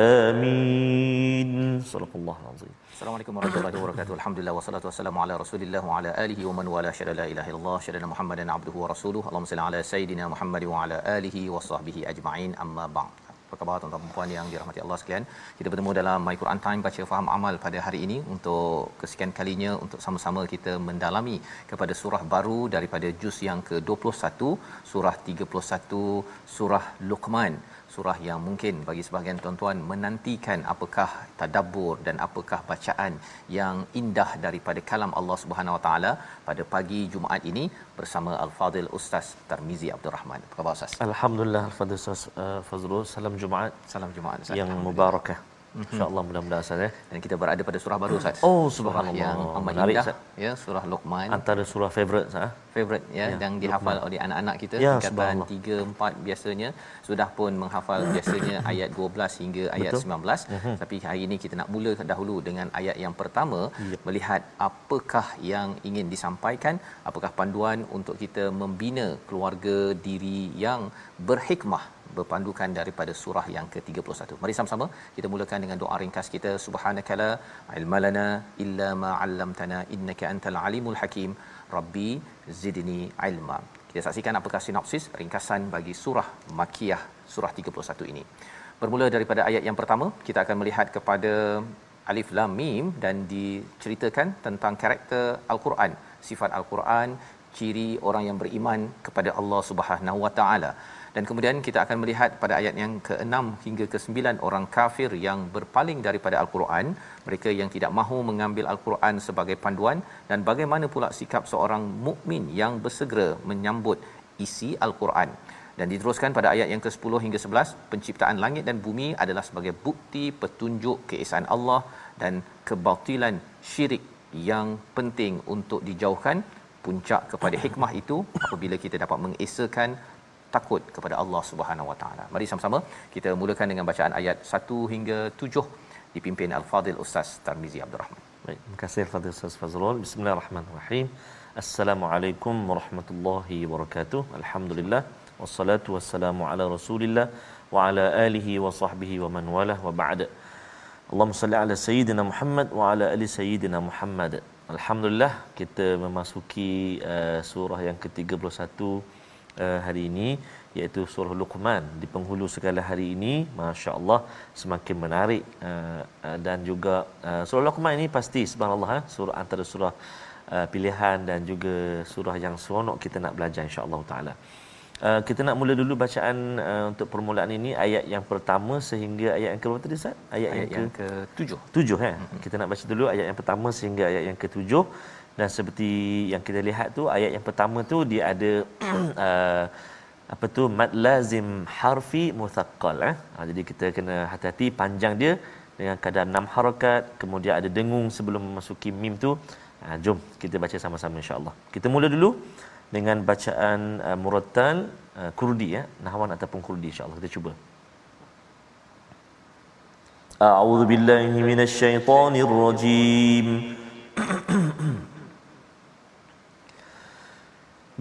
Amin. Sallallahu alaihi. Assalamualaikum warahmatullahi wabarakatuh. Alhamdulillah wassalatu wassalamu ala Rasulillah wa ala alihi wa man wala syada la ilaha illallah syada Muhammadan abduhu wa rasuluhu. Allahumma salli ala sayidina Muhammad wa ala alihi wa sahbihi ajma'in. Amma ba'd. Apa khabar tuan-tuan dan puan yang dirahmati Allah sekalian? Kita bertemu dalam My Quran Time baca faham amal pada hari ini untuk kesekian kalinya untuk sama-sama kita mendalami kepada surah baru daripada juz yang ke-21, surah 31, surah Luqman surah yang mungkin bagi sebahagian tuan-tuan menantikan apakah tadabbur dan apakah bacaan yang indah daripada kalam Allah Subhanahu Wa Taala pada pagi Jumaat ini bersama Al-Fadil Ustaz Tarmizi Abdul Rahman. Apa khabar Ustaz? Alhamdulillah Al-Fadil Ustaz uh, Fazrul Salam Jumaat Salam Jumaat Ustaz. yang mubarakah InsyaAllah mudah-mudahan Ustaz ya. Dan kita berada pada surah baru Ustaz. Oh, surah subhanallah. yang amat Menarik, indah ya, surah Luqman. Antara surah favorite Ustaz. eh? favorite ya, Ya, yang dihafal oleh anak-anak kita Ya, tingkatan subhanallah. 3 4 biasanya sudah pun menghafal biasanya ayat 12 hingga ayat Betul. Mhm. 19 tapi hari ini kita nak mula dahulu dengan ayat yang pertama Ya. melihat apakah yang ingin disampaikan apakah panduan untuk kita membina keluarga diri yang berhikmah berpandukan daripada surah yang ke-31. Mari sama-sama kita mulakan dengan doa ringkas kita subhanakala ilmalana illa ma 'allamtana innaka antal alimul hakim rabbi zidni ilma. Kita saksikan apakah sinopsis ringkasan bagi surah Makkiyah surah 31 ini. Bermula daripada ayat yang pertama, kita akan melihat kepada Alif Lam Mim dan diceritakan tentang karakter Al-Quran, sifat Al-Quran, ciri orang yang beriman kepada Allah Subhanahu Wa Taala. Dan kemudian kita akan melihat pada ayat yang ke-6 hingga ke-9 orang kafir yang berpaling daripada Al-Quran, mereka yang tidak mahu mengambil Al-Quran sebagai panduan dan bagaimana pula sikap seorang mukmin yang bersegera menyambut isi Al-Quran. Dan diteruskan pada ayat yang ke-10 hingga 11, penciptaan langit dan bumi adalah sebagai bukti petunjuk keesaan Allah dan kebatilan syirik yang penting untuk dijauhkan puncak kepada hikmah itu apabila kita dapat mengesakan takut kepada Allah Subhanahu Wa Taala. Mari sama-sama kita mulakan dengan bacaan ayat 1 hingga 7 dipimpin Al-Fadil Ustaz Tarmizi Abdul Rahman. Baik, terima kasih Al-Fadil Ustaz Fazrul. Bismillahirrahmanirrahim. Assalamualaikum warahmatullahi wabarakatuh. Alhamdulillah wassalatu wassalamu ala Rasulillah wa ala alihi wa sahbihi wa man walah wa ba'd. Allahumma salli ala sayyidina Muhammad wa ala ali sayyidina Muhammad. Alhamdulillah kita memasuki uh, surah yang ke-31 uh, hari ini iaitu surah Luqman di penghulu segala hari ini masya-Allah semakin menarik uh, uh, dan juga uh, surah Luqman ini pasti subhanallah eh, surah antara surah uh, pilihan dan juga surah yang seronok kita nak belajar insya-Allah taala. Uh, kita nak mula dulu bacaan uh, untuk permulaan ini ayat yang pertama sehingga ayat yang ke berapa tadi Ustaz? Ayat, Ayat yang, yang ke ke-7. tujuh eh. Kita nak baca dulu ayat yang pertama sehingga ayat yang ketujuh dan seperti yang kita lihat tu ayat yang pertama tu dia ada uh, apa tu mad lazim harfi muthaqqal eh? uh, jadi kita kena hati-hati panjang dia dengan kadar enam harakat kemudian ada dengung sebelum memasuki mim tu. Uh, jom kita baca sama-sama insyaallah. Kita mula dulu dengan bacaan uh, murattal uh, kurdi ya. Eh? nahwan ataupun kurdi insyaallah. Kita cuba. A'udzubillahi billahi minasy syaithanir rajim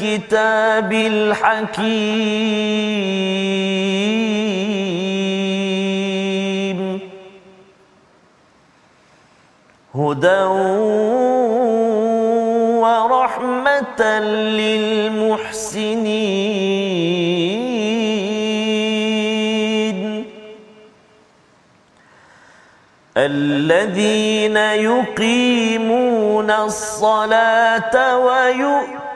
الكتاب الحكيم. هدى ورحمة للمحسنين. الذين يقيمون الصلاة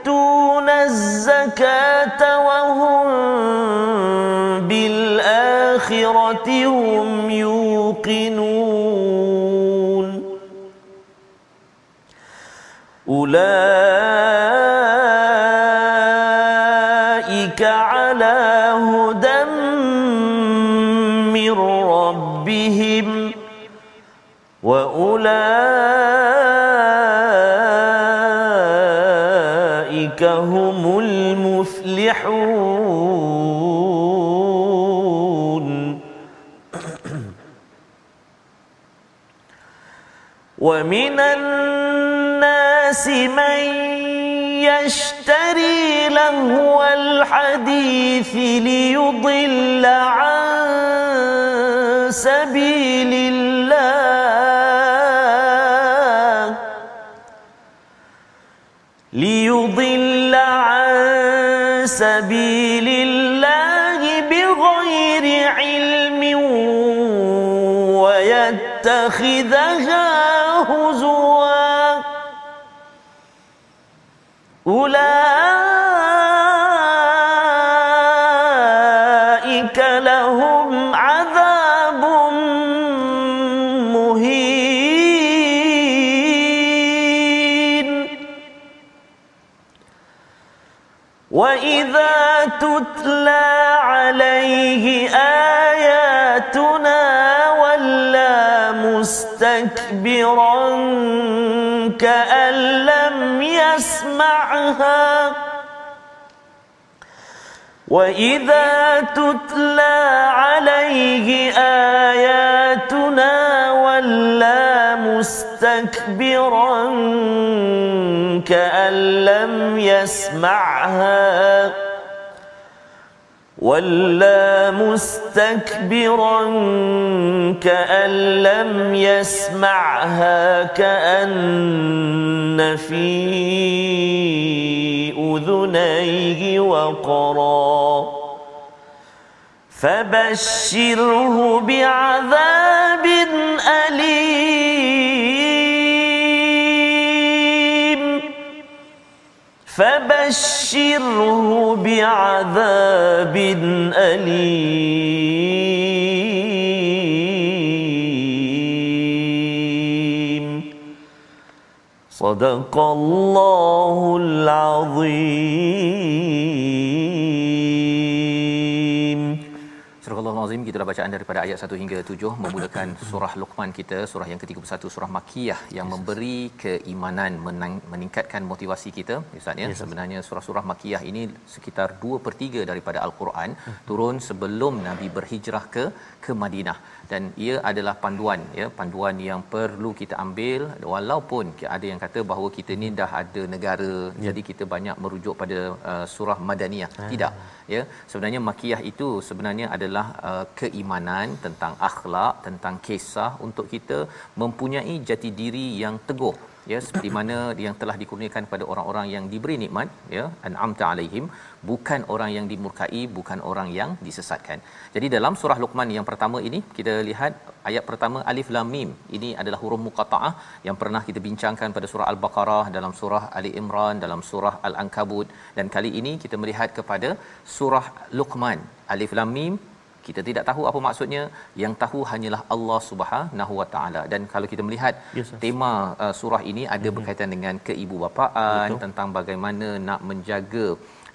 ويؤتون الزكاة وهم بالآخرة هم يوقنون. أولئك على هدى من ربهم وأولئك المفلحون ومن الناس من يشتري لهو الحديث ليضل عن سبيل ويتخذها هزوا. أولئك مستكبرا كأن لم يسمعها. وإذا تتلى عليه آياتنا ولى مستكبرا كأن لم يسمعها. ولى مستكبرا كأن لم يسمعها كأن في أذنيه وقرا فبشره بعذاب فبشره بعذاب أليم. صدق الله العظيم. Allah kita dah bacaan daripada ayat 1 hingga 7 memulakan surah Luqman kita surah yang ke-31 surah Makiyah yang yes. memberi keimanan menang, meningkatkan motivasi kita Ustaz ya yes, sebenarnya surah-surah Makiyah ini sekitar 2/3 daripada al-Quran hmm. turun sebelum Nabi berhijrah ke ke Madinah dan ia adalah panduan ya. Panduan yang perlu kita ambil walaupun ada yang kata bahawa kita ni dah ada negara. Ya. jadi kita banyak merujuk pada uh, surah Madaniyah. Ah. tidak ya. Sebenarnya makiyah itu sebenarnya adalah uh, keimanan tentang akhlak tentang kisah untuk kita mempunyai jati diri yang teguh ya seperti mana yang telah dikurniakan kepada orang-orang yang diberi nikmat ya an'amta alaihim bukan orang yang dimurkai bukan orang yang disesatkan. Jadi dalam surah luqman yang pertama ini kita lihat ayat pertama alif lam mim. Ini adalah huruf muqattaah yang pernah kita bincangkan pada surah al-baqarah dalam surah ali imran dalam surah al-ankabut. Dan kali ini kita melihat kepada surah luqman alif lam mim kita tidak tahu apa maksudnya yang tahu hanyalah Allah Subhanahu Wa Taala dan kalau kita melihat yes, tema uh, surah ini ada mm-hmm. berkaitan dengan keibubapaan Betul. tentang bagaimana nak menjaga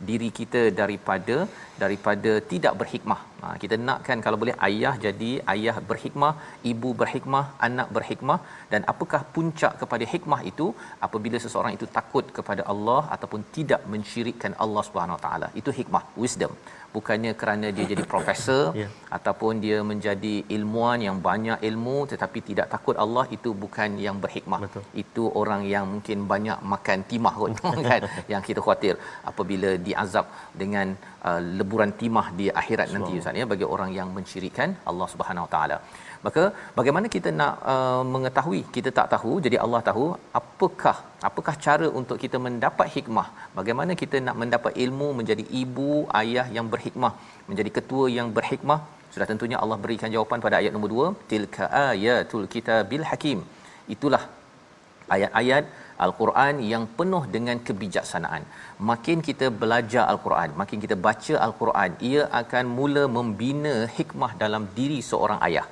diri kita daripada daripada tidak berhikmah Ha, kita nakkan kalau boleh ayah jadi ayah berhikmah, ibu berhikmah, anak berhikmah dan apakah puncak kepada hikmah itu apabila seseorang itu takut kepada Allah ataupun tidak mensyirikkan Allah Subhanahu Wa Taala. Itu hikmah, wisdom bukannya kerana dia jadi profesor yeah. ataupun dia menjadi ilmuan yang banyak ilmu tetapi tidak takut Allah itu bukan yang berhikmah Betul. itu orang yang mungkin banyak makan timah kot kan yang kita khawatir apabila diazab dengan uh, leburan timah di akhirat nanti Ustaz ya bagi orang yang mensyirikkan Allah Subhanahu Wa Taala. Maka bagaimana kita nak uh, mengetahui kita tak tahu jadi Allah tahu apakah apakah cara untuk kita mendapat hikmah? Bagaimana kita nak mendapat ilmu menjadi ibu ayah yang berhikmah menjadi ketua yang berhikmah? Sudah tentunya Allah berikan jawapan pada ayat nombor 2 tilka ayatul kitabil hakim. Itulah ayat-ayat Al-Quran yang penuh dengan kebijaksanaan. Makin kita belajar Al-Quran, makin kita baca Al-Quran, ia akan mula membina hikmah dalam diri seorang ayah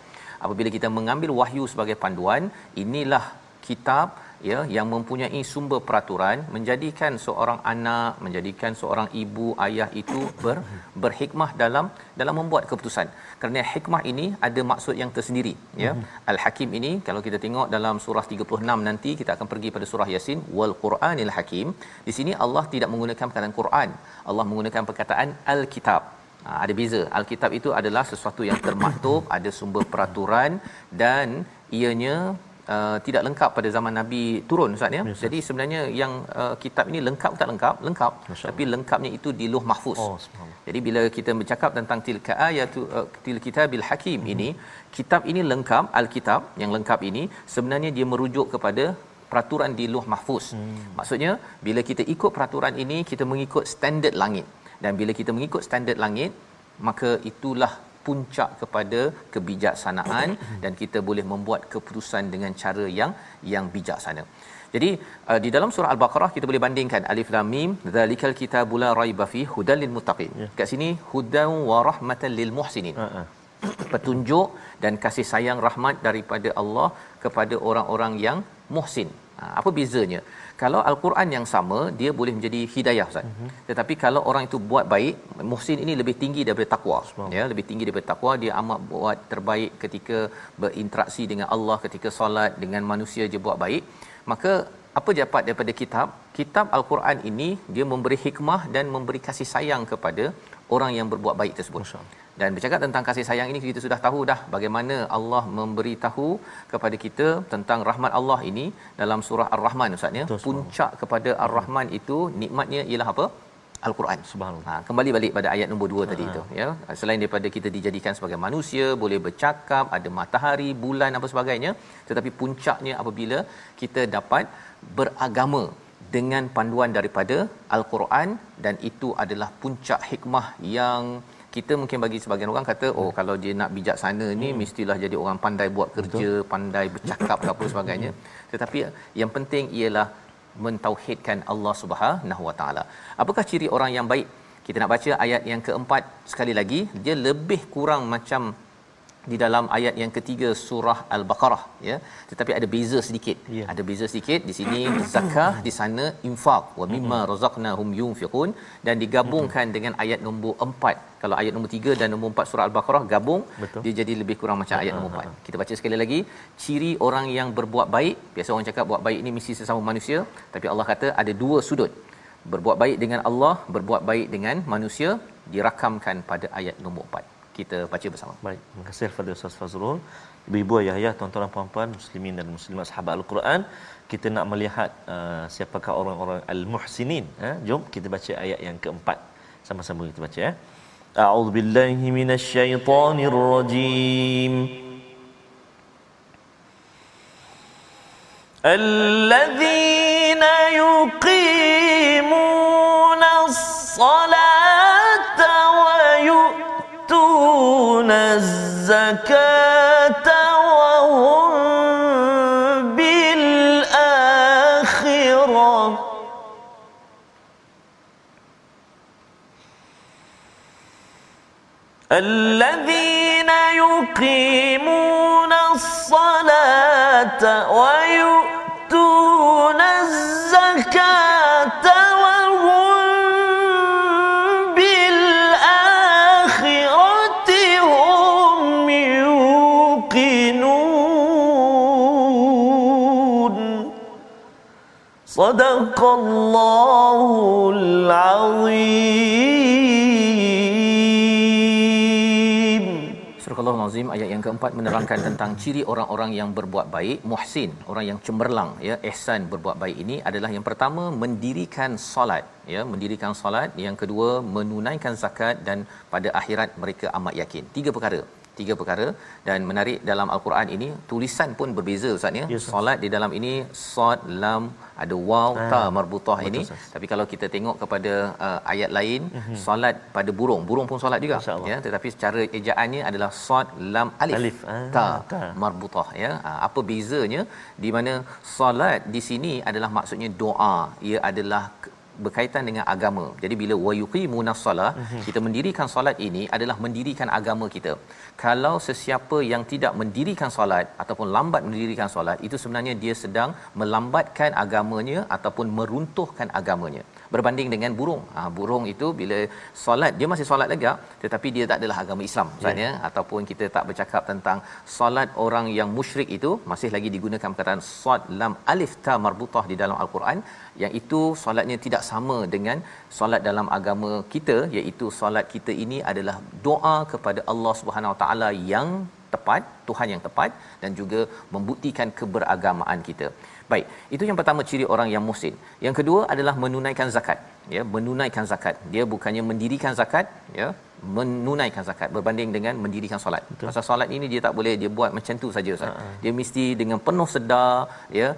apabila kita mengambil wahyu sebagai panduan inilah kitab ya yang mempunyai sumber peraturan menjadikan seorang anak menjadikan seorang ibu ayah itu ber, berhikmah dalam dalam membuat keputusan. Kerana hikmah ini ada maksud yang tersendiri ya. Hmm. al hakim ini kalau kita tengok dalam surah 36 nanti kita akan pergi pada surah yasin wal quranil hakim. Di sini Allah tidak menggunakan perkataan Quran. Allah menggunakan perkataan al kitab Ha, ada beza. Alkitab itu adalah sesuatu yang termaktub, ada sumber peraturan dan ianya uh, tidak lengkap pada zaman Nabi turun Ustaz ya. Yes, Jadi sebenarnya yang uh, kitab ini lengkap tak lengkap? Lengkap. Tapi lengkapnya itu di Luh Mahfuz. Oh, Jadi bila kita bercakap tentang tilka ayatu uh, til kitabil hakim hmm. ini, kitab ini lengkap, Alkitab yang lengkap ini sebenarnya dia merujuk kepada peraturan di Luh Mahfuz. Hmm. Maksudnya bila kita ikut peraturan ini, kita mengikut standard langit dan bila kita mengikut standard langit maka itulah puncak kepada kebijaksanaan dan kita boleh membuat keputusan dengan cara yang yang bijaksana. Jadi uh, di dalam surah al-Baqarah kita boleh bandingkan alif lam mim zalikal kitabul la raiba fi hudal lil muttaqin. Ya. Kat sini hudan wa rahmatan lil muhsinin. Uh-uh. Petunjuk dan kasih sayang rahmat daripada Allah kepada orang-orang yang muhsin. Ha, apa bezanya? Kalau al-Quran yang sama dia boleh menjadi hidayah Ustaz. Uh-huh. Tetapi kalau orang itu buat baik, muhsin ini lebih tinggi daripada takwa. Ya, lebih tinggi daripada takwa, dia amat buat terbaik ketika berinteraksi dengan Allah, ketika solat dengan manusia dia buat baik. Maka apa dapat daripada kitab? Kitab al-Quran ini dia memberi hikmah dan memberi kasih sayang kepada orang yang berbuat baik tersebut. Dan bercakap tentang kasih sayang ini kita sudah tahu dah bagaimana Allah memberi tahu kepada kita tentang rahmat Allah ini dalam surah Ar-Rahman Ustaz ya. Puncak kepada Ar-Rahman itu nikmatnya ialah apa? Al-Quran. Subhanallah. Ha, kembali balik pada ayat nombor 2 tadi itu ya. Selain daripada kita dijadikan sebagai manusia, boleh bercakap, ada matahari, bulan apa sebagainya, tetapi puncaknya apabila kita dapat beragama dengan panduan daripada Al-Quran dan itu adalah puncak hikmah yang kita mungkin bagi sebagian orang kata oh kalau dia nak bijaksana ni hmm. mestilah jadi orang pandai buat kerja, Betul. pandai bercakap apa sebagainya. Tetapi yang penting ialah mentauhidkan Allah Subhanahu Wa Taala. Apakah ciri orang yang baik? Kita nak baca ayat yang keempat sekali lagi. Dia lebih kurang macam di dalam ayat yang ketiga surah al-baqarah ya. Tetapi ada beza sedikit. Ya. ada beza sedikit. Di sini zakah di sana infak. Wa mimma razaqnahum yunfiqun. Dan digabungkan dengan ayat nombor 4 kalau ayat nombor 3 dan nombor 4 surah al-baqarah gabung Betul. dia jadi lebih kurang macam ayat nombor 4 kita baca sekali lagi. Ciri orang yang berbuat baik. Biasa orang cakap buat baik ini mesti sesama manusia. Tapi Allah kata ada dua sudut. Berbuat baik dengan Allah berbuat baik dengan manusia dirakamkan pada ayat nombor 4 kita baca bersama. Baik, terima kasih kepada Ustaz Fazrul. Ibu-ibu ayah-ayah, tuan-tuan dan puan-puan, muslimin dan muslimat sahabat Al-Quran, kita nak melihat uh, siapakah orang-orang al-muhsinin. Eh? Jom kita baca ayat yang keempat. Sama-sama kita baca ya. A'udzu billahi minasyaitonir rajim. الذين يقيمون الزكاة وهم بالآخرة. الذين يقيمون صدق الله العظيم Surah Al-Azim ayat yang keempat menerangkan tentang ciri orang-orang yang berbuat baik, muhsin, orang yang cemerlang ya, ihsan berbuat baik ini adalah yang pertama mendirikan solat ya, mendirikan solat, yang kedua menunaikan zakat dan pada akhirat mereka amat yakin. Tiga perkara tiga perkara dan menarik dalam al-Quran ini tulisan pun berbeza ustaz ya. Yes, solat di dalam ini sad lam ada waw ah, ta marbutah ini. Sas. tapi kalau kita tengok kepada uh, ayat lain mm-hmm. solat pada burung. Burung pun solat juga ya. Tetapi secara ejaannya adalah sad lam alif, alif. Ah, ta, ta. marbutah ya. Uh, apa bezanya? Di mana solat di sini adalah maksudnya doa. Ia adalah berkaitan dengan agama. Jadi bila wa yuqimuna solah, mhm. kita mendirikan solat ini adalah mendirikan agama kita. Kalau sesiapa yang tidak mendirikan solat ataupun lambat mendirikan solat, itu sebenarnya dia sedang melambatkan agamanya ataupun meruntuhkan agamanya berbanding dengan burung. Ha, burung itu bila solat dia masih solat lega tetapi dia tak adalah agama Islam maksudnya yeah. ataupun kita tak bercakap tentang solat orang yang musyrik itu masih lagi digunakan perkataan sad lam alif ta marbutah di dalam al-Quran yang itu solatnya tidak sama dengan solat dalam agama kita iaitu solat kita ini adalah doa kepada Allah Subhanahu Wa Taala yang tepat Tuhan yang tepat dan juga membuktikan keberagamaan kita. Baik, itu yang pertama ciri orang yang muhsin. Yang kedua adalah menunaikan zakat. Ya, menunaikan zakat. Dia bukannya mendirikan zakat, ya, menunaikan zakat berbanding dengan mendirikan solat. Betul. Pasal solat ini dia tak boleh dia buat macam tu saja Ustaz. Uh-huh. Dia mesti dengan penuh sedar, ya,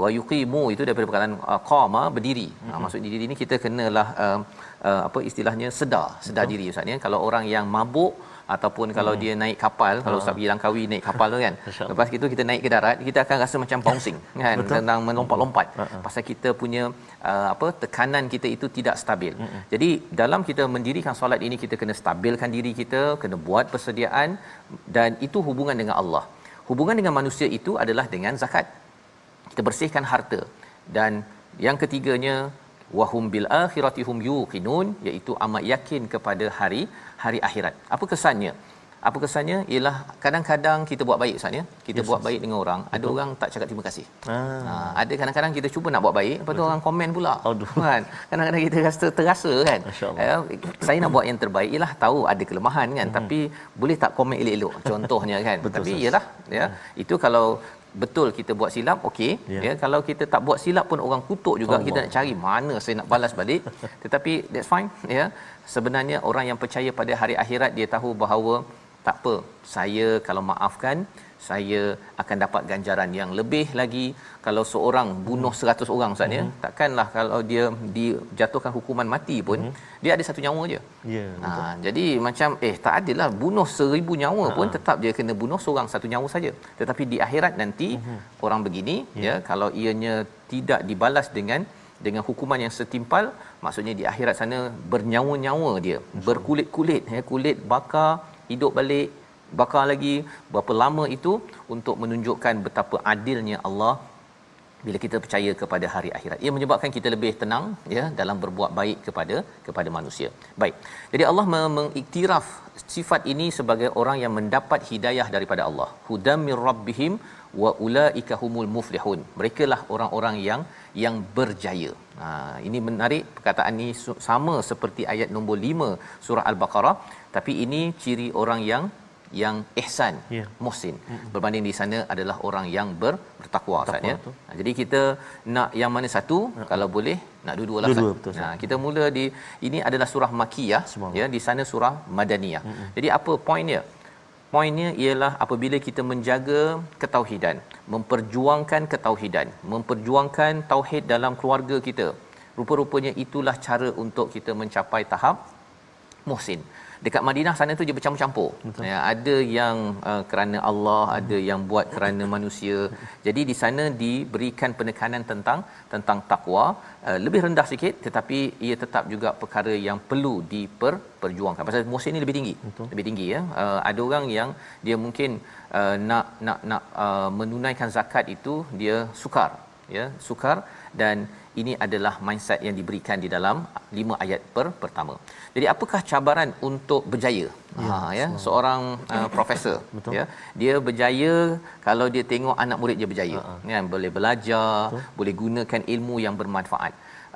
wa yuqimu itu daripada perkataan uh, qama berdiri. Uh-huh. Ha, maksud diri ini kita kenalah uh, uh, apa istilahnya sedar, sedar Betul. diri Ustaz ya. Kalau orang yang mabuk ataupun kalau hmm. dia naik kapal kalau Ustaz pergi Langkawi naik kapal tu kan lepas itu kita naik ke darat kita akan rasa macam bouncing kan Betul. tentang melompat-lompat uh-huh. pasal kita punya uh, apa tekanan kita itu tidak stabil uh-huh. jadi dalam kita mendirikan solat ini kita kena stabilkan diri kita kena buat persediaan dan itu hubungan dengan Allah hubungan dengan manusia itu adalah dengan zakat kita bersihkan harta dan yang ketiganya wahum bil akhirati hum yuqinun iaitu amat yakin kepada hari hari akhirat. Apa kesannya? Apa kesannya ialah kadang-kadang kita buat baik Ustaz ya. Kita yes, buat baik dengan orang, Betul. ada orang tak cakap terima kasih. Ah. Ha, ada kadang-kadang kita cuba nak buat baik, lepas tu orang komen pula. Aduh. Kan? Kadang-kadang kita rasa terasa kan. Ya, saya nak buat yang terbaik ialah tahu ada kelemahan kan, hmm. tapi boleh tak komen elok-elok contohnya kan. Betul, tapi ialah ya, hmm. itu kalau betul kita buat silap okey yeah. ya kalau kita tak buat silap pun orang kutuk juga Allah. kita nak cari mana saya nak balas balik tetapi that's fine ya sebenarnya orang yang percaya pada hari akhirat dia tahu bahawa tak apa saya kalau maafkan saya akan dapat ganjaran yang lebih lagi kalau seorang bunuh 100 orang Ustaz ya mm-hmm. takkanlah kalau dia dijatuhkan hukuman mati pun mm-hmm. dia ada satu nyawa je. Ya yeah, ha, jadi macam eh tak adalah bunuh seribu nyawa ha. pun tetap dia kena bunuh seorang satu nyawa saja. Tetapi di akhirat nanti mm-hmm. orang begini yeah. ya kalau ianya tidak dibalas dengan dengan hukuman yang setimpal maksudnya di akhirat sana bernyawa-nyawa dia berkulit-kulit ya kulit bakar hidup balik bakar lagi berapa lama itu untuk menunjukkan betapa adilnya Allah bila kita percaya kepada hari akhirat. Ia menyebabkan kita lebih tenang ya dalam berbuat baik kepada kepada manusia. Baik. Jadi Allah mengiktiraf sifat ini sebagai orang yang mendapat hidayah daripada Allah. Hudam mir rabbihim wa ulaika humul muflihun. Mereka lah orang-orang yang yang berjaya. Ha ini menarik perkataan ini sama seperti ayat nombor 5 surah al-baqarah. Tapi ini ciri orang yang yang ihsan yeah. muhsin mm-hmm. berbanding di sana adalah orang yang ber, bertakwa Ustaz ya. Jadi kita nak yang mana satu uh-huh. kalau boleh nak dua-dua lah Dua-dua, betul, nah, kita mula di ini adalah surah makiyah ya di sana surah madaniyah. Mm-hmm. Jadi apa poinnya? Poinnya ialah apabila kita menjaga ketauhidan, memperjuangkan ketauhidan, memperjuangkan tauhid dalam keluarga kita. Rupa-rupanya itulah cara untuk kita mencapai tahap muhsin dekat Madinah sana tu dia bercampur-campur. Ya, ada yang uh, kerana Allah, hmm. ada yang buat kerana manusia. Jadi di sana diberikan penekanan tentang tentang takwa uh, lebih rendah sikit tetapi ia tetap juga perkara yang perlu diperjuangkan. Pasal musim ini lebih tinggi. Betul. Lebih tinggi ya. Uh, ada orang yang dia mungkin uh, nak nak nak uh, menunaikan zakat itu dia sukar ya, sukar dan ini adalah mindset yang diberikan di dalam lima ayat per pertama. Jadi apakah cabaran untuk berjaya? Ya, ha ya, seorang uh, profesor Betul. ya. Dia berjaya kalau dia tengok anak murid dia berjaya. Ha. Kan boleh belajar, Betul. boleh gunakan ilmu yang bermanfaat.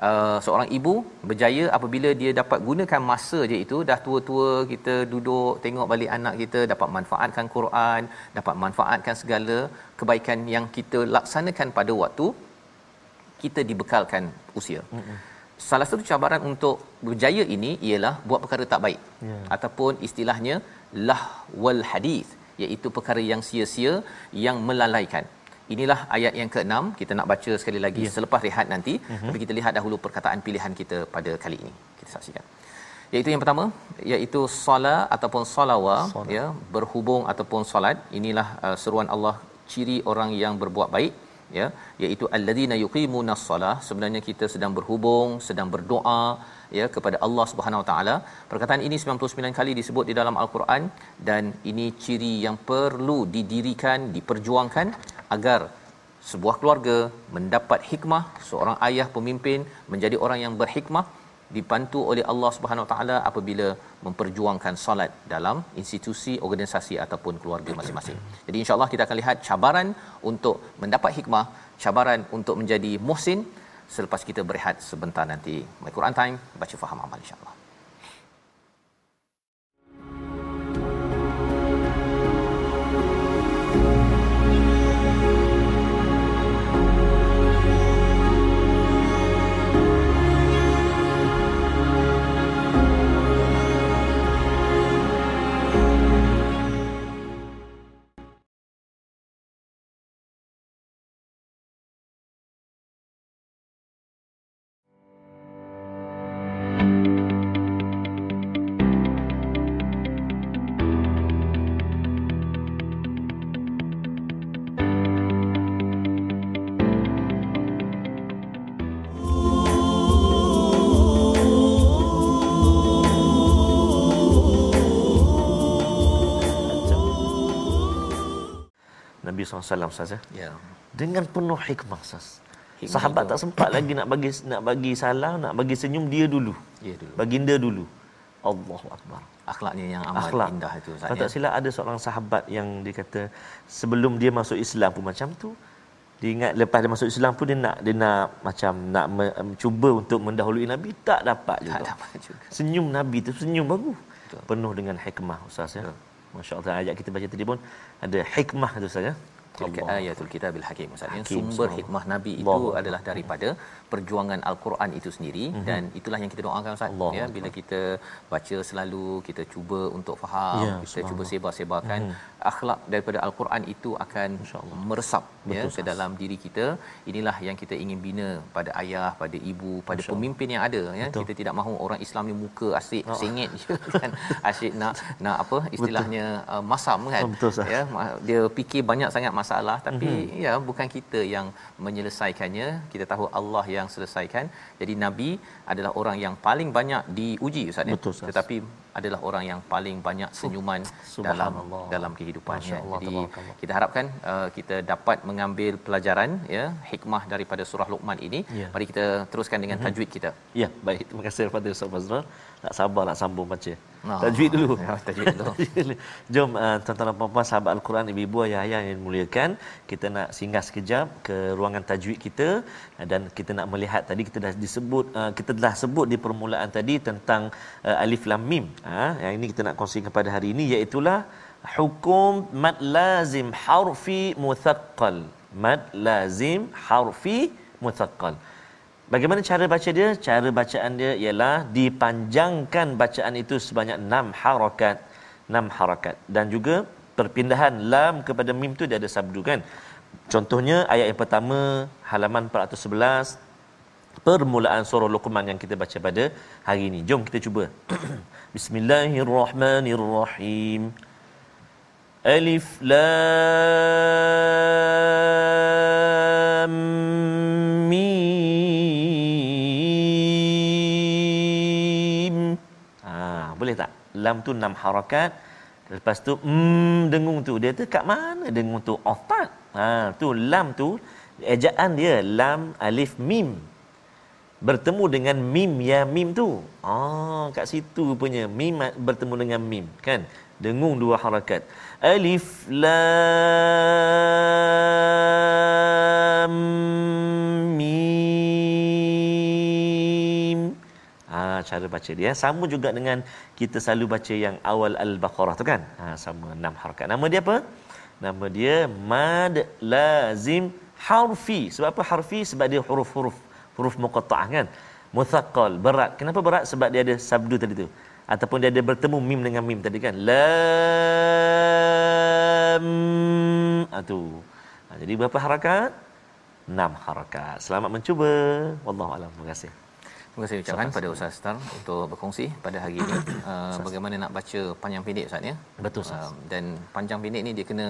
Uh, seorang ibu berjaya apabila dia dapat gunakan masa je itu dah tua-tua kita duduk tengok balik anak kita dapat manfaatkan Quran dapat manfaatkan segala kebaikan yang kita laksanakan pada waktu kita dibekalkan usia. Mm-hmm. Salah satu cabaran untuk berjaya ini ialah buat perkara tak baik. Yeah. Ataupun istilahnya lah wal hadis iaitu perkara yang sia-sia yang melalaikan. Inilah ayat yang ke-6 kita nak baca sekali lagi yeah. selepas rehat nanti mm-hmm. tapi kita lihat dahulu perkataan pilihan kita pada kali ini. Kita saksikan. Iaitu yang pertama iaitu solat ataupun solawah ya berhubung ataupun solat inilah uh, seruan Allah ciri orang yang berbuat baik ya iaitu alladzina yuqimuna shalah sebenarnya kita sedang berhubung sedang berdoa ya kepada Allah Subhanahu Wa taala. Perkataan ini 99 kali disebut di dalam al-Quran dan ini ciri yang perlu didirikan diperjuangkan agar sebuah keluarga mendapat hikmah seorang ayah pemimpin menjadi orang yang berhikmah dibantu oleh Allah Subhanahu Wa taala apabila memperjuangkan solat dalam institusi organisasi ataupun keluarga masing-masing. Jadi insya-Allah kita akan lihat cabaran untuk mendapat hikmah, cabaran untuk menjadi muhsin selepas kita berehat sebentar nanti. My Quran Time baca faham amal insya-Allah. SAW Ustaz ya. ya. Dengan penuh hikmah Ustaz. Hikmah Sahabat itu. tak sempat lagi nak bagi nak bagi salam, nak bagi senyum dia dulu. Ya dulu. Baginda dulu. Allahu akbar. Akhlaknya yang amat Akhlak. indah itu Ustaz. Tak ya. silap ada seorang sahabat yang dia kata sebelum dia masuk Islam pun macam tu. Dia ingat lepas dia masuk Islam pun dia nak dia nak macam nak me, um, cuba untuk mendahului Nabi tak dapat juga. Tak dapat juga. Senyum Nabi tu senyum bagus. Betul. Penuh dengan hikmah Ustaz ya. Masya-Allah ayat kita baca tadi pun ada hikmah tu saja. Tilka ayatul kitabil hakim. Maksudnya sumber hikmah Nabi itu Allah. adalah daripada perjuangan Al-Quran itu sendiri mm-hmm. dan itulah yang kita doakan Ustaz Allah. ya bila kita baca selalu kita cuba untuk faham, ya, kita cuba sebar-sebarkan mm-hmm. akhlak daripada Al-Quran itu akan meresap Betul, ya ke dalam diri kita. Inilah yang kita ingin bina pada ayah, pada ibu, pada pemimpin yang ada ya. Betul. Kita tidak mahu orang Islam ni muka asyik oh. sengit je kan. Asyik nak nak apa istilahnya uh, masam kan. Oh, betul, ya dia fikir banyak sangat masalah tapi mm-hmm. ya bukan kita yang menyelesaikannya. Kita tahu Allah yang selesaikan. Jadi nabi adalah orang yang paling banyak diuji ustaz ya. Tetapi adalah orang yang paling banyak senyuman dalam dalam kehidupannya. Jadi kita harapkan uh, kita dapat mengambil pelajaran ya hikmah daripada surah Luqman ini. Ya. Mari kita teruskan dengan mhm. tajwid kita. Ya, baik. Terima kasih kepada Ustaz Fazrul. Tak sabar nak sambung baca. Oh, tajwid dulu. Ya, tajwid dulu. Jom uh, tuan-tuan dan puan-puan sahabat Al-Quran ibu-ibu ayah-ayah yang dimuliakan, kita nak singgah sekejap ke ruangan tajwid kita dan kita nak melihat tadi kita dah disebut uh, kita dah sebut di permulaan tadi tentang uh, alif lam mim ha, yang ini kita nak kongsikan pada hari ini iaitu hukum mad lazim harfi muthaqqal mad lazim harfi muthaqqal Bagaimana cara baca dia? Cara bacaan dia ialah dipanjangkan bacaan itu sebanyak 6 harakat. 6 harakat. Dan juga perpindahan lam kepada mim tu dia ada sabdu kan. Contohnya ayat yang pertama halaman 411 permulaan surah Luqman yang kita baca pada hari ini. Jom kita cuba. Bismillahirrahmanirrahim. Alif lam Lam tu enam harakat. Lepas tu mm, dengung tu dia tu kat mana dengung tu? Oh tak. Ha, tu lam tu ejaan dia lam alif mim bertemu dengan mim ya mim tu. Ah kat situ punya mim bertemu dengan mim kan. Dengung dua harakat. Alif lam cara baca dia. Sama juga dengan kita selalu baca yang awal al-Baqarah tu kan. Ha sama enam harakat. Nama dia apa? Nama dia mad lazim harfi. Sebab apa harfi? Sebab dia huruf-huruf huruf muqatta'ah kan? Muthaqqal berat. Kenapa berat? Sebab dia ada sabdu tadi tu. Ataupun dia ada bertemu mim dengan mim tadi kan? Lam. Atu ha, jadi berapa harakat? Enam harakat. Selamat mencuba. Wallahu alam. Terima kasih Terima kasih ucapkan pada Ustaz Star untuk berkongsi pada hari ini uh, bagaimana nak baca panjang pendek Ustaz ya. Betul Ustaz. Uh, dan panjang pendek ni dia kena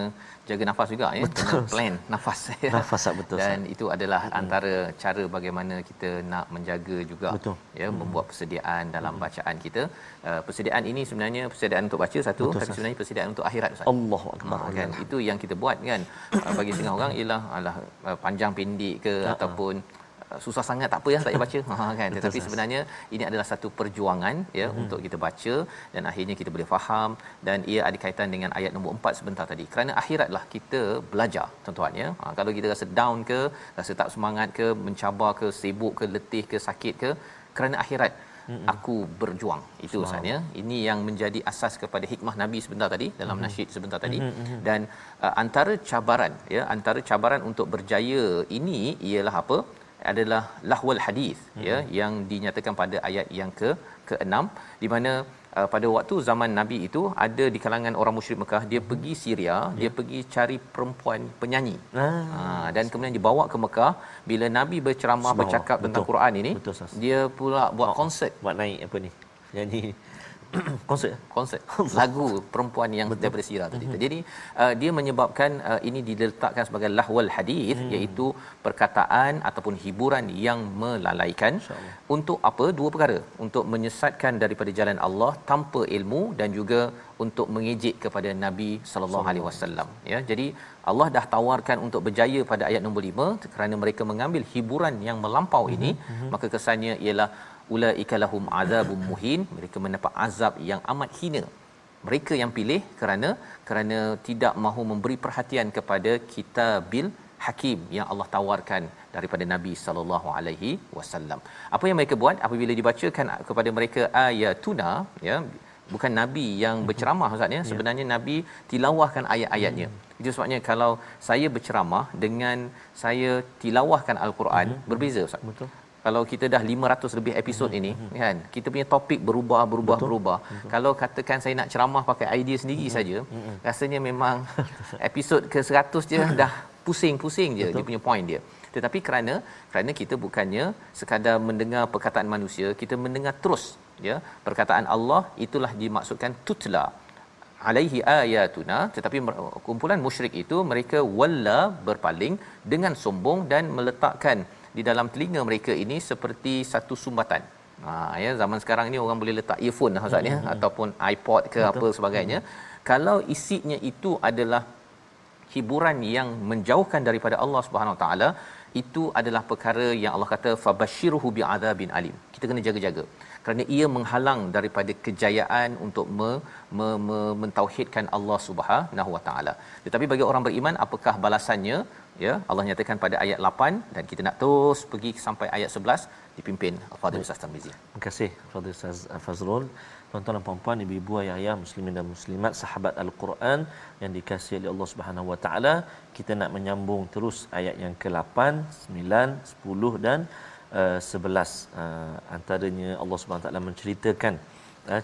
jaga nafas juga ya, betul. kena plan nafas ya. Nafas betul. Dan itu adalah hmm. antara cara bagaimana kita nak menjaga juga betul. ya hmm. membuat persediaan dalam hmm. bacaan kita. Uh, persediaan ini sebenarnya persediaan untuk baca satu betul, tapi sebenarnya persediaan untuk akhirat Ustaz. Allahu akbar. Uh, kan itu yang kita buat kan. Uh, bagi setengah orang ialah alah uh, panjang pendek ke uh-huh. ataupun susah sangat tak apa ya tak payah baca. Ha kan? Tetapi sebenarnya ini adalah satu perjuangan ya hmm. untuk kita baca dan akhirnya kita boleh faham dan ia ada kaitan dengan ayat nombor 4 sebentar tadi. Kerana akhiratlah kita belajar tuan-tuan ya. Ha, kalau kita rasa down ke rasa tak semangat ke mencabar ke sibuk ke letih ke sakit ke kerana akhirat Mm-mm. aku berjuang. Itu sebenarnya ini yang menjadi asas kepada hikmah nabi sebentar tadi dalam mm-hmm. nasyid sebentar tadi. Mm-hmm. dan uh, antara cabaran ya antara cabaran untuk berjaya ini ialah apa adalah lahwal hadis hmm. ya yang dinyatakan pada ayat yang ke ke-6 di mana uh, pada waktu zaman nabi itu ada di kalangan orang musyrik Mekah dia hmm. pergi Syria hmm. dia pergi cari perempuan penyanyi ah. ha, dan kemudian dibawa ke Mekah bila nabi berceramah bercakap betul. tentang Quran ini betul, dia pula buat oh, konsert buat naik apa ni nyanyi konsert konsert lagu perempuan yang Betul. daripada sirah tadi mm-hmm. jadi uh, dia menyebabkan uh, ini diletakkan sebagai lahwal hadis mm. iaitu perkataan ataupun hiburan yang melalaikan untuk apa dua perkara untuk menyesatkan daripada jalan Allah tanpa ilmu dan juga untuk mengejek kepada Nabi sallallahu alaihi wasallam ya jadi Allah dah tawarkan untuk berjaya pada ayat nombor 5 kerana mereka mengambil hiburan yang melampau mm-hmm. ini mm-hmm. maka kesannya ialah ulaika lahum azabum muhin mereka mendapat azab yang amat hina mereka yang pilih kerana kerana tidak mahu memberi perhatian kepada kitabil hakim yang Allah tawarkan daripada Nabi sallallahu alaihi wasallam. Apa yang mereka buat apabila dibacakan kepada mereka ayatuna ya bukan nabi yang mhm. berceramah ustaz ya sebenarnya ya. nabi tilawahkan ayat-ayatnya. Hmm. Itu sebabnya kalau saya berceramah dengan saya tilawahkan al-Quran hmm. berbeza ustaz. Betul kalau kita dah 500 lebih episod hmm. ini hmm. kan kita punya topik berubah berubah Betul. berubah Betul. kalau katakan saya nak ceramah pakai idea sendiri hmm. saja hmm. rasanya memang episod ke 100 je dah pusing-pusing je Betul. dia punya point dia tetapi kerana kerana kita bukannya sekadar mendengar perkataan manusia kita mendengar terus ya perkataan Allah itulah dimaksudkan tutla alaihi ayatuna tetapi kumpulan musyrik itu mereka walla berpaling dengan sombong dan meletakkan di dalam telinga mereka ini seperti satu sumbatan. Ha ya zaman sekarang ni orang boleh letak earphone lah ustaz ya hmm. ataupun iPod ke Betul. apa sebagainya. Hmm. Kalau isinya itu adalah hiburan yang menjauhkan daripada Allah Subhanahu Wa taala itu adalah perkara yang Allah kata fabashiruhu bi'adzabin alim. Kita kena jaga-jaga kerana ia menghalang daripada kejayaan untuk me, me, me, mentauhidkan Allah Subhanahu Wa taala. Tetapi bagi orang beriman apakah balasannya? Ya Allah nyatakan pada ayat 8 dan kita nak terus pergi sampai ayat 11 dipimpin Fadil Ustaz Tarmizi. Terima kasih Fadil Ustaz Fazrul. Tuan-tuan dan puan-puan, ibu-ibu, ayah-ayah, muslimin dan muslimat, sahabat Al-Quran yang dikasihi oleh Allah Subhanahu Wa Taala, kita nak menyambung terus ayat yang ke-8, 9, 10 dan uh, 11. Uh, antaranya Allah Subhanahu Wa Taala menceritakan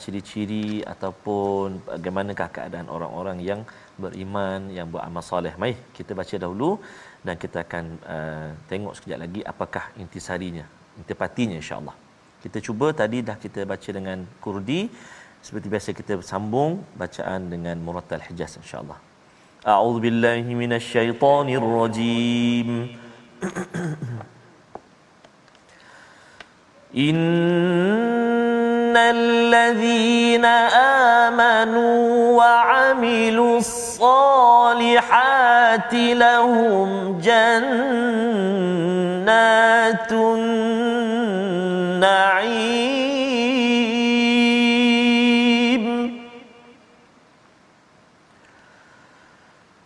ciri-ciri ataupun bagaimanakah keadaan orang-orang yang beriman yang beramal soleh. Mai kita baca dahulu dan kita akan uh, tengok sekejap lagi apakah intisarinya, intipatinya insya-Allah. Kita cuba tadi dah kita baca dengan Kurdi seperti biasa kita sambung bacaan dengan Murattal Hijaz insya-Allah. A'udzu billahi minasyaitonir rajim. Innal amanu wa 'amilus الصالحات لهم جنات النعيم.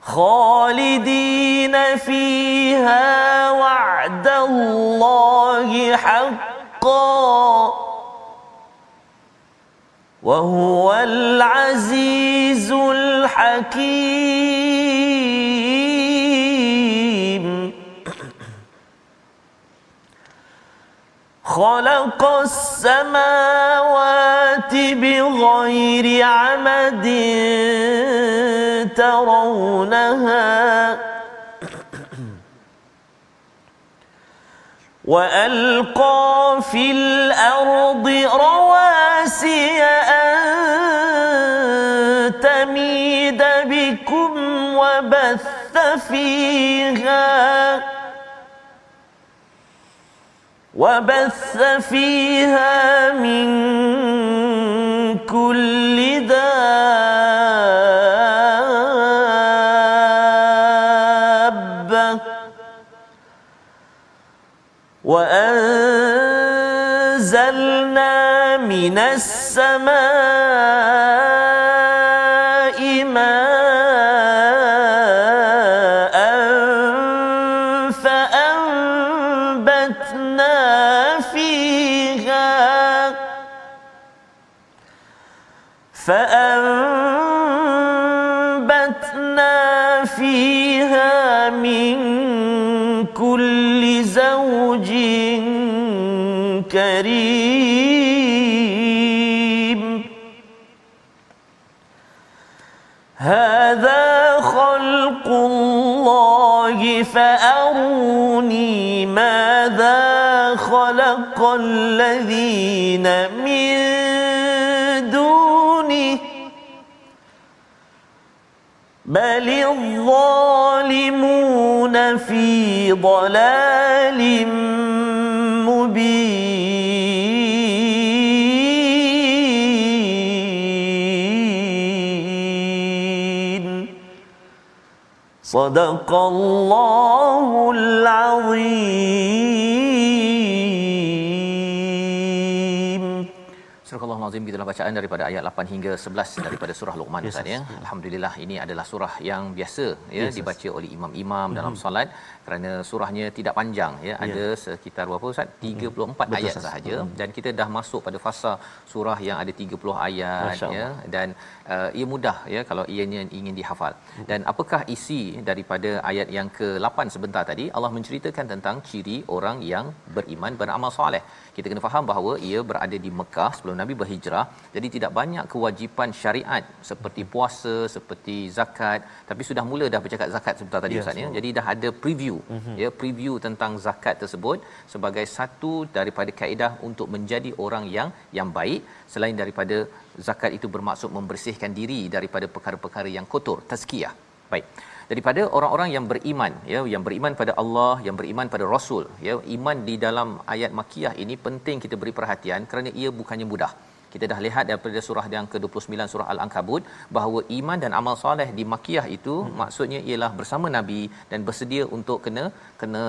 خالدين فيها وعد الله حقا. وهو العزيز الحكيم. خلق السماوات بغير عمد ترونها وألقى في الأرض رواسي أن تميد بكم وبث فيها وبث فيها من كل دابة وأنزلنا من السماء فأروني ماذا خلق الذين من دونه؟ بل الظالمون في ضلال صدق الله العظيم Al-Azim gitulah bacaan daripada ayat 8 hingga 11 daripada surah Luqman Yes, Ustaz ya. Alhamdulillah ini adalah surah yang biasa ya Yes, dibaca oleh imam-imam dalam solat kerana surahnya tidak panjang ya. Ada sekitar berapa Ustaz? 34 ayat Ustaz. sahaja dan kita dah masuk pada fasa surah yang ada 30 ayat Masya ya dan uh, ia mudah ya kalau ianya ingin dihafal. Dan apakah isi daripada ayat yang ke-8 sebentar tadi? Allah menceritakan tentang ciri orang yang beriman beramal soleh. Kita kena faham bahawa ia berada di Mekah sebelum Nabi berhijrah. Jadi tidak banyak kewajipan syariat seperti puasa, seperti zakat, tapi sudah mula dah bercakap zakat sebentar tadi Ya, Ustaz ya. betul. Jadi dah ada preview Mhm. ya preview tentang zakat tersebut sebagai satu daripada kaedah untuk menjadi orang yang yang baik selain daripada zakat itu bermaksud membersihkan diri daripada perkara-perkara yang kotor tazkiyah. Baik. Daripada orang-orang yang beriman ya yang beriman pada Allah, yang beriman pada Rasul ya iman di dalam ayat makiyah ini penting kita beri perhatian kerana ia bukannya mudah. Kita dah lihat daripada surah yang ke-29 surah Al-Ankabut bahawa iman dan amal soleh di makiyah itu hmm. maksudnya ialah bersama Nabi dan bersedia untuk kena kena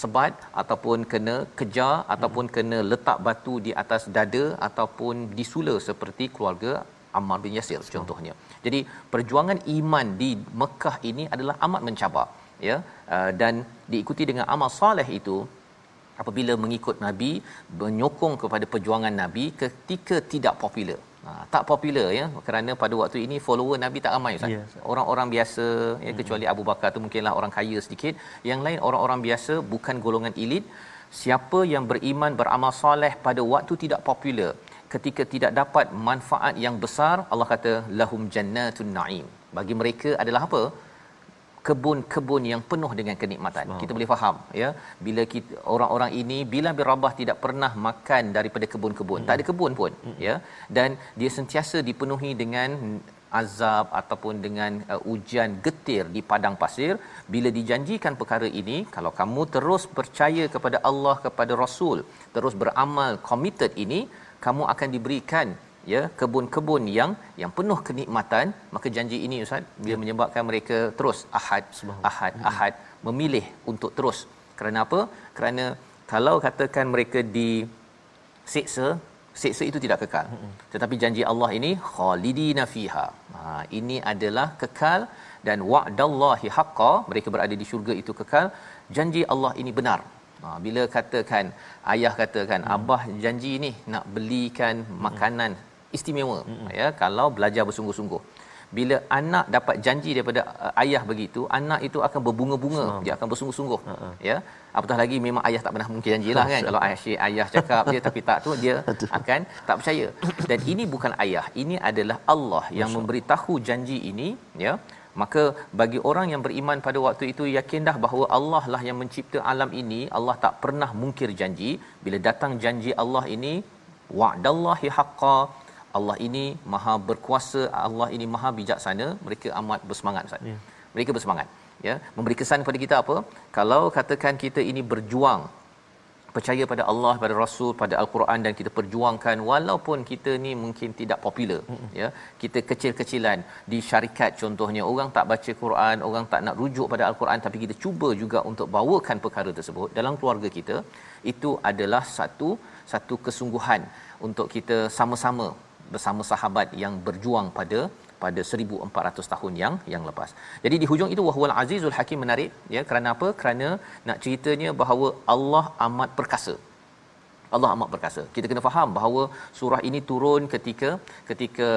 sebat ataupun kena kejar ataupun kena letak batu di atas dada ataupun disula seperti keluarga Ammar bin Yasir contohnya. Jadi perjuangan iman di Mekah ini adalah amat mencabar ya uh, dan diikuti dengan amal soleh itu apabila mengikut Nabi menyokong kepada perjuangan Nabi ketika tidak popular. Ha, tak popular ya kerana pada waktu ini follower Nabi tak ramai Ustaz. Ya. Orang-orang biasa ya kecuali Abu Bakar tu mungkinlah orang kaya sedikit. Yang lain orang-orang biasa bukan golongan elit. Siapa yang beriman beramal soleh pada waktu tidak popular ketika tidak dapat manfaat yang besar Allah kata lahum jannatun naim. Bagi mereka adalah apa? kebun-kebun yang penuh dengan kenikmatan. Wow. Kita boleh faham ya. Bila kita orang-orang ini bila bin Rabah tidak pernah makan daripada kebun-kebun. Hmm. Tak ada kebun pun hmm. ya. Dan dia sentiasa dipenuhi dengan azab ataupun dengan uh, ujian getir di padang pasir bila dijanjikan perkara ini kalau kamu terus percaya kepada Allah kepada Rasul terus beramal committed ini kamu akan diberikan ya kebun-kebun yang yang penuh kenikmatan. Maka janji ini ustaz dia ya. menyebabkan mereka terus ahad ahad ahad memilih untuk terus. Kerana apa? Kerana kalau katakan mereka di seksa seksa itu tidak kekal. Tetapi janji Allah ini khalidina fiha. Ha ini adalah kekal dan wa'dallahi haqqa. Mereka berada di syurga itu kekal. Janji Allah ini benar ha bila katakan ayah katakan hmm. abah janji ni nak belikan hmm. makanan istimewa hmm. ya kalau belajar bersungguh-sungguh bila anak dapat janji daripada uh, ayah begitu anak itu akan berbunga-bunga Semang. dia akan bersungguh-sungguh uh-huh. ya apatah lagi memang ayah tak pernah mungkin janjilah kan kalau ayah si ayah cakap dia tapi tak tu dia akan tak percaya dan ini bukan ayah ini adalah Allah yang memberitahu janji ini ya maka bagi orang yang beriman pada waktu itu yakin dah bahawa Allah lah yang mencipta alam ini Allah tak pernah mungkir janji bila datang janji Allah ini wa'dallahi haqqan Allah ini maha berkuasa Allah ini maha bijaksana mereka amat bersemangat Ustaz. Ya. Mereka bersemangat ya memberi kesan kepada kita apa kalau katakan kita ini berjuang percaya pada Allah pada Rasul pada Al-Quran dan kita perjuangkan walaupun kita ni mungkin tidak popular mm-hmm. ya kita kecil-kecilan di syarikat contohnya orang tak baca Quran orang tak nak rujuk pada Al-Quran tapi kita cuba juga untuk bawakan perkara tersebut dalam keluarga kita itu adalah satu satu kesungguhan untuk kita sama-sama bersama sahabat yang berjuang pada pada 1400 tahun yang yang lepas. Jadi di hujung itu wahwal azizul hakim menarik ya kerana apa? Kerana nak ceritanya bahawa Allah amat perkasa. Allah amat perkasa. Kita kena faham bahawa surah ini turun ketika ketika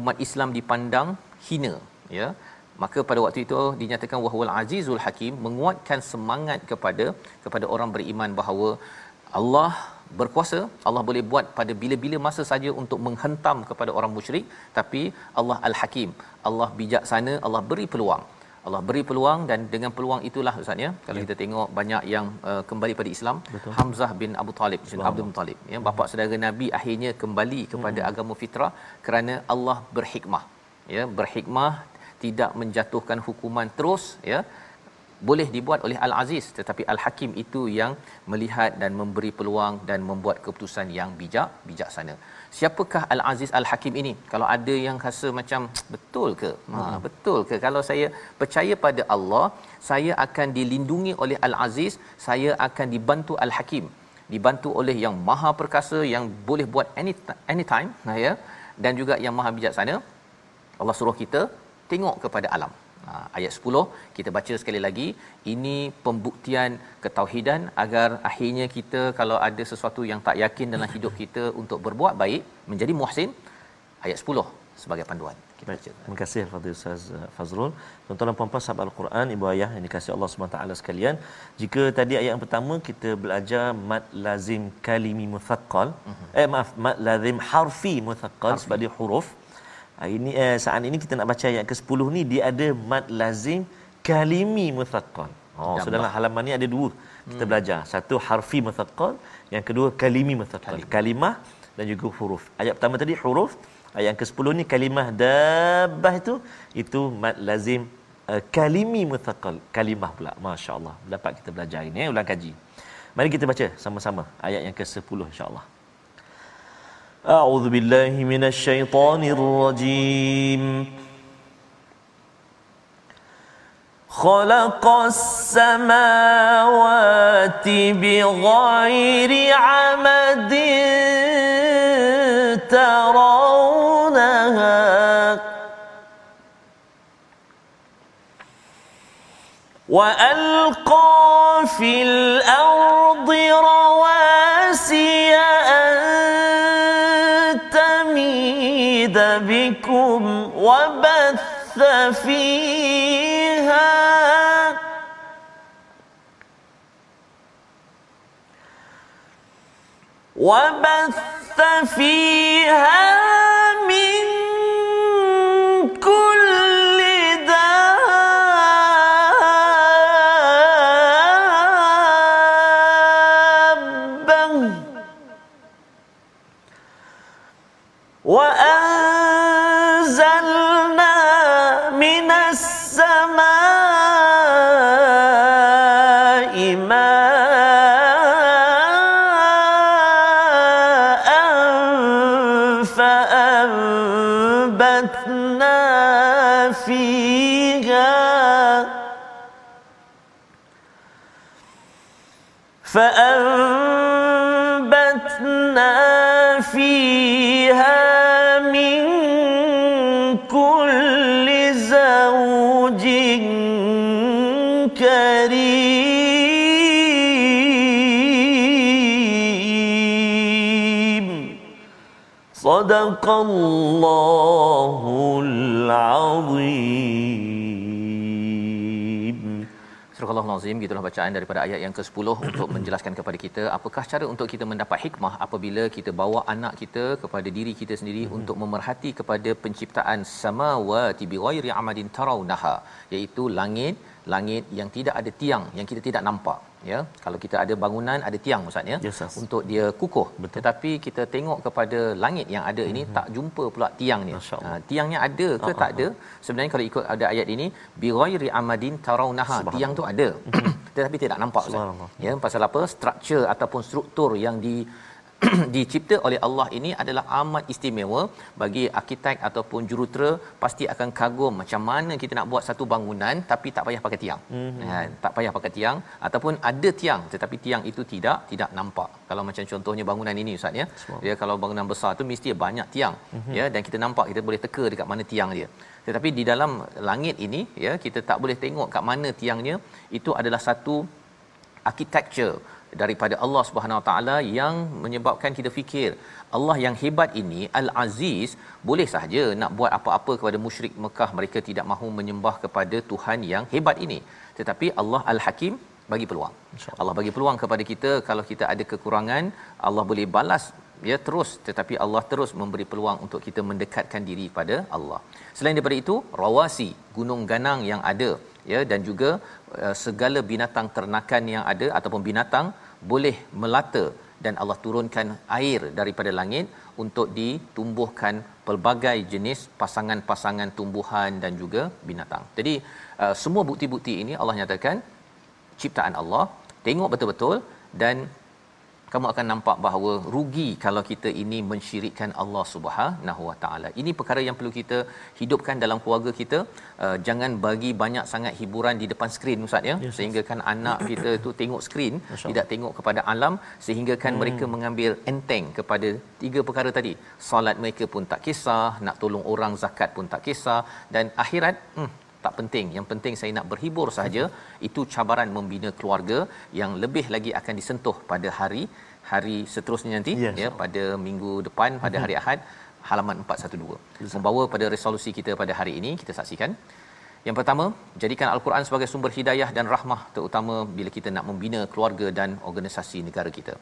umat Islam dipandang hina ya. Maka pada waktu itu dinyatakan wahwal azizul hakim menguatkan semangat kepada kepada orang beriman bahawa Allah berkuasa Allah boleh buat pada bila-bila masa saja untuk menghentam kepada orang musyrik tapi Allah al-hakim Allah bijaksana Allah beri peluang Allah beri peluang dan dengan peluang itulah ustaz ya kalau ya. kita tengok banyak yang uh, kembali pada Islam Betul. Hamzah bin Abu Talib bin Abdul Muttalib ya bapa hmm. saudara Nabi akhirnya kembali kepada hmm. agama fitrah kerana Allah berhikmah ya berhikmah tidak menjatuhkan hukuman terus ya boleh dibuat oleh Al-Aziz tetapi Al-Hakim itu yang melihat dan memberi peluang dan membuat keputusan yang bijak bijaksana. Siapakah Al-Aziz Al-Hakim ini? Kalau ada yang rasa macam betul ke? Ha hmm. betul ke kalau saya percaya pada Allah, saya akan dilindungi oleh Al-Aziz, saya akan dibantu Al-Hakim, dibantu oleh yang Maha Perkasa yang boleh buat any anytime, ya. Dan juga yang Maha Bijaksana. Allah suruh kita tengok kepada alam. Ha, ayat 10 kita baca sekali lagi ini pembuktian ketauhidan agar akhirnya kita kalau ada sesuatu yang tak yakin dalam hidup kita untuk berbuat baik menjadi muhsin ayat 10 sebagai panduan kita baca. Terima kasih Fadil Ustaz uh, Fazrul. Tuan-tuan dan puan-puan sahabat Al-Quran, ibu ayah yang dikasihi Allah Subhanahu sekalian, jika tadi ayat yang pertama kita belajar mad lazim kalimi muthaqqal, uh-huh. eh maaf, mad lazim harfi muthaqqal sebagai huruf, ini eh, saat ini kita nak baca ayat ke-10 ni dia ada mad lazim kalimi muthaqqal. Oh, so dalam halaman ni ada dua kita hmm. belajar. Satu harfi muthaqqal, yang kedua kalimi muthaqqal. Kalim. Kalimah dan juga huruf. Ayat pertama tadi huruf, ayat yang ke-10 ni kalimah dabbah itu itu mad lazim uh, kalimi muthaqqal. Kalimah pula. Masya-Allah. Dapat kita belajar ini eh, ulang kaji. Mari kita baca sama-sama ayat yang ke-10 insya-Allah. أعوذ بالله من الشيطان الرجيم. خلق السماوات بغير عمد ترونها. وألقى في الأرض رواسي بكم وبث فيها. وبث فيها صدق الله العظيم Surah Al-Azim gitulah bacaan daripada ayat yang ke-10 untuk menjelaskan kepada kita apakah cara untuk kita mendapat hikmah apabila kita bawa anak kita kepada diri kita sendiri hmm. untuk memerhati kepada penciptaan samawati bighairi amadin tarawnaha iaitu langit langit yang tidak ada tiang yang kita tidak nampak ya kalau kita ada bangunan ada tiang ustaz ya yes, untuk dia kukuh Betul. tetapi kita tengok kepada langit yang ada ini mm-hmm. tak jumpa pula tiangnya ha, tiangnya ada ke uh-huh. tak ada sebenarnya kalau ikut ada ayat ini bi ghairi amadin tarawnaha tiang tu ada mhm. Tetapi tidak nampak ustaz ya pasal apa struktur ataupun struktur yang di dicipta oleh Allah ini adalah amat istimewa bagi arkitek ataupun jurutera pasti akan kagum macam mana kita nak buat satu bangunan tapi tak payah pakai tiang. Mm-hmm. Ha, tak payah pakai tiang ataupun ada tiang tetapi tiang itu tidak tidak nampak. Kalau macam contohnya bangunan ini ustaz ya. Ya kalau bangunan besar tu mesti banyak tiang mm-hmm. ya dan kita nampak kita boleh teka dekat mana tiang dia. Tetapi di dalam langit ini ya kita tak boleh tengok kat mana tiangnya itu adalah satu architecture daripada Allah Subhanahu Wa Taala yang menyebabkan kita fikir. Allah yang hebat ini Al-Aziz boleh sahaja nak buat apa-apa kepada musyrik Mekah. Mereka tidak mahu menyembah kepada Tuhan yang hebat ini. Tetapi Allah Al-Hakim bagi peluang. Allah bagi peluang kepada kita. Kalau kita ada kekurangan Allah boleh balas ya terus tetapi Allah terus memberi peluang untuk kita mendekatkan diri pada Allah selain daripada itu rawasi gunung ganang yang ada ya dan juga uh, segala binatang ternakan yang ada ataupun binatang boleh melata dan Allah turunkan air daripada langit untuk ditumbuhkan pelbagai jenis pasangan-pasangan tumbuhan dan juga binatang. Jadi uh, semua bukti-bukti ini Allah nyatakan ciptaan Allah, tengok betul-betul dan kamu akan nampak bahawa rugi kalau kita ini mensyirikkan Allah Subhanahu Wa Taala. Ini perkara yang perlu kita hidupkan dalam keluarga kita. Uh, jangan bagi banyak sangat hiburan di depan skrin ustaz ya. Yes, sehingga kan anak kita tu tengok skrin, tidak tengok kepada alam sehingga kan hmm. mereka mengambil enteng kepada tiga perkara tadi. Solat mereka pun tak kisah, nak tolong orang zakat pun tak kisah dan akhirat hmm, tak penting. Yang penting saya nak berhibur saja. Itu cabaran membina keluarga yang lebih lagi akan disentuh pada hari hari seterusnya nanti yes. ya pada minggu depan pada hari Ahad halaman 412. Yes. Membawa pada resolusi kita pada hari ini kita saksikan. Yang pertama, jadikan Al-Quran sebagai sumber hidayah dan rahmah terutama bila kita nak membina keluarga dan organisasi negara kita.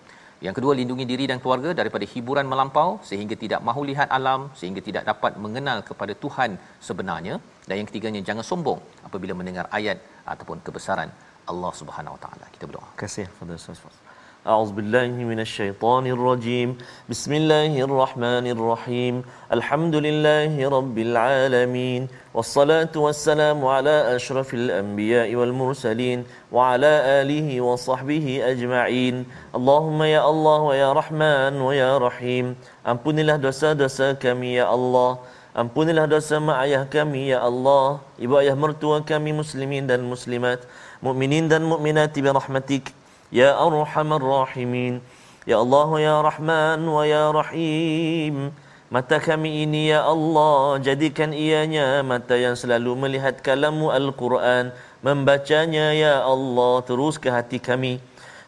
Yang kedua, lindungi diri dan keluarga daripada hiburan melampau sehingga tidak mahu lihat alam, sehingga tidak dapat mengenal kepada Tuhan sebenarnya. Dan yang ketiganya, jangan sombong apabila mendengar ayat ataupun kebesaran Allah Subhanahu Wa Taala. Kita berdoa. Terima kasih. أعوذ بالله من الشيطان الرجيم بسم الله الرحمن الرحيم الحمد لله رب العالمين والصلاة والسلام على أشرف الأنبياء والمرسلين وعلى آله وصحبه أجمعين اللهم يا الله ويا رحمن ويا رحيم Ampunilah dosa-dosa kami ya Allah Ampunilah dosa mak ayah kami ya Allah Ibu ayah mertua kami muslimin dan muslimat Mukminin dan mukminat bi rahmatik Arhamar Rahimin. Ya Allah Ya Rahman wa Ya Rahim. Mata kami ini ya Allah jadikan ianya mata yang selalu melihat kalamu Al-Quran. Membacanya ya Allah terus ke hati kami.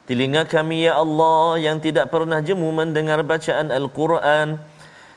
Telinga kami ya Allah yang tidak pernah jemu mendengar bacaan Al-Quran.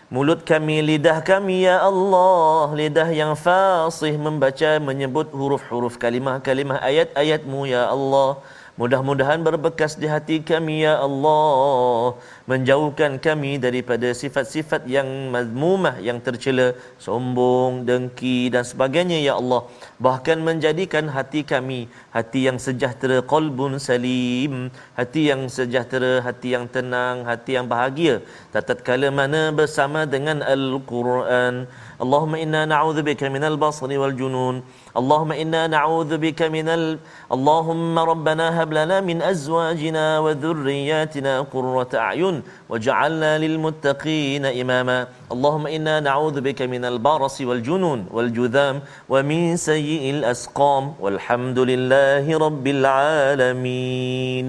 Mulut kami lidah kami ya Allah lidah yang fasih membaca menyebut huruf-huruf kalimah-kalimah ayat-ayatmu ya Allah Mudah-mudahan berbekas di hati kami ya Allah. Menjauhkan kami daripada sifat-sifat yang mazmumah yang tercela sombong dengki dan sebagainya ya Allah. Bahkan menjadikan hati kami hati yang sejahtera qalbun salim. Hati yang sejahtera hati yang tenang hati yang bahagia. Tatkala mana bersama dengan al-Quran. Allahumma inna na'udzubika minal basri wal junun اللهم إنا نعوذ بك من ال... اللهم ربنا هب لنا من أزواجنا وذرياتنا قرة أعين وجعلنا للمتقين إماما. اللهم إنا نعوذ بك من البرص والجنون والجذام ومن سيء الأسقام. والحمد لله رب العالمين.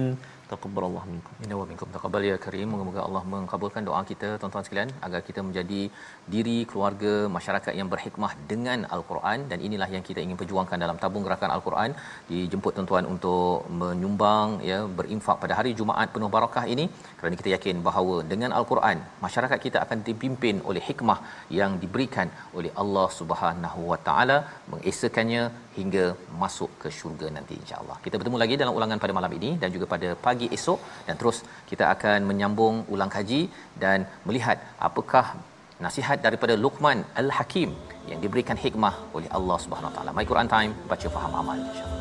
Taqabbalallahu minkum Inna wa minkum taqabbal ya karim. Moga-moga Allah mengabulkan doa kita tuan-tuan sekalian agar kita menjadi diri keluarga masyarakat yang berhikmah dengan al-Quran dan inilah yang kita ingin perjuangkan dalam tabung gerakan al-Quran. Dijemput tuan-tuan untuk menyumbang ya berinfak pada hari Jumaat penuh barakah ini kerana kita yakin bahawa dengan al-Quran masyarakat kita akan dipimpin oleh hikmah yang diberikan oleh Allah Subhanahu wa taala mengesakannya hingga masuk ke syurga nanti insya-Allah. Kita bertemu lagi dalam ulangan pada malam ini dan juga pada pagi esok dan terus kita akan menyambung ulang kaji dan melihat apakah nasihat daripada Luqman Al-Hakim yang diberikan hikmah oleh Allah Subhanahu Wa Taala. My Quran Time baca faham amal insya-Allah.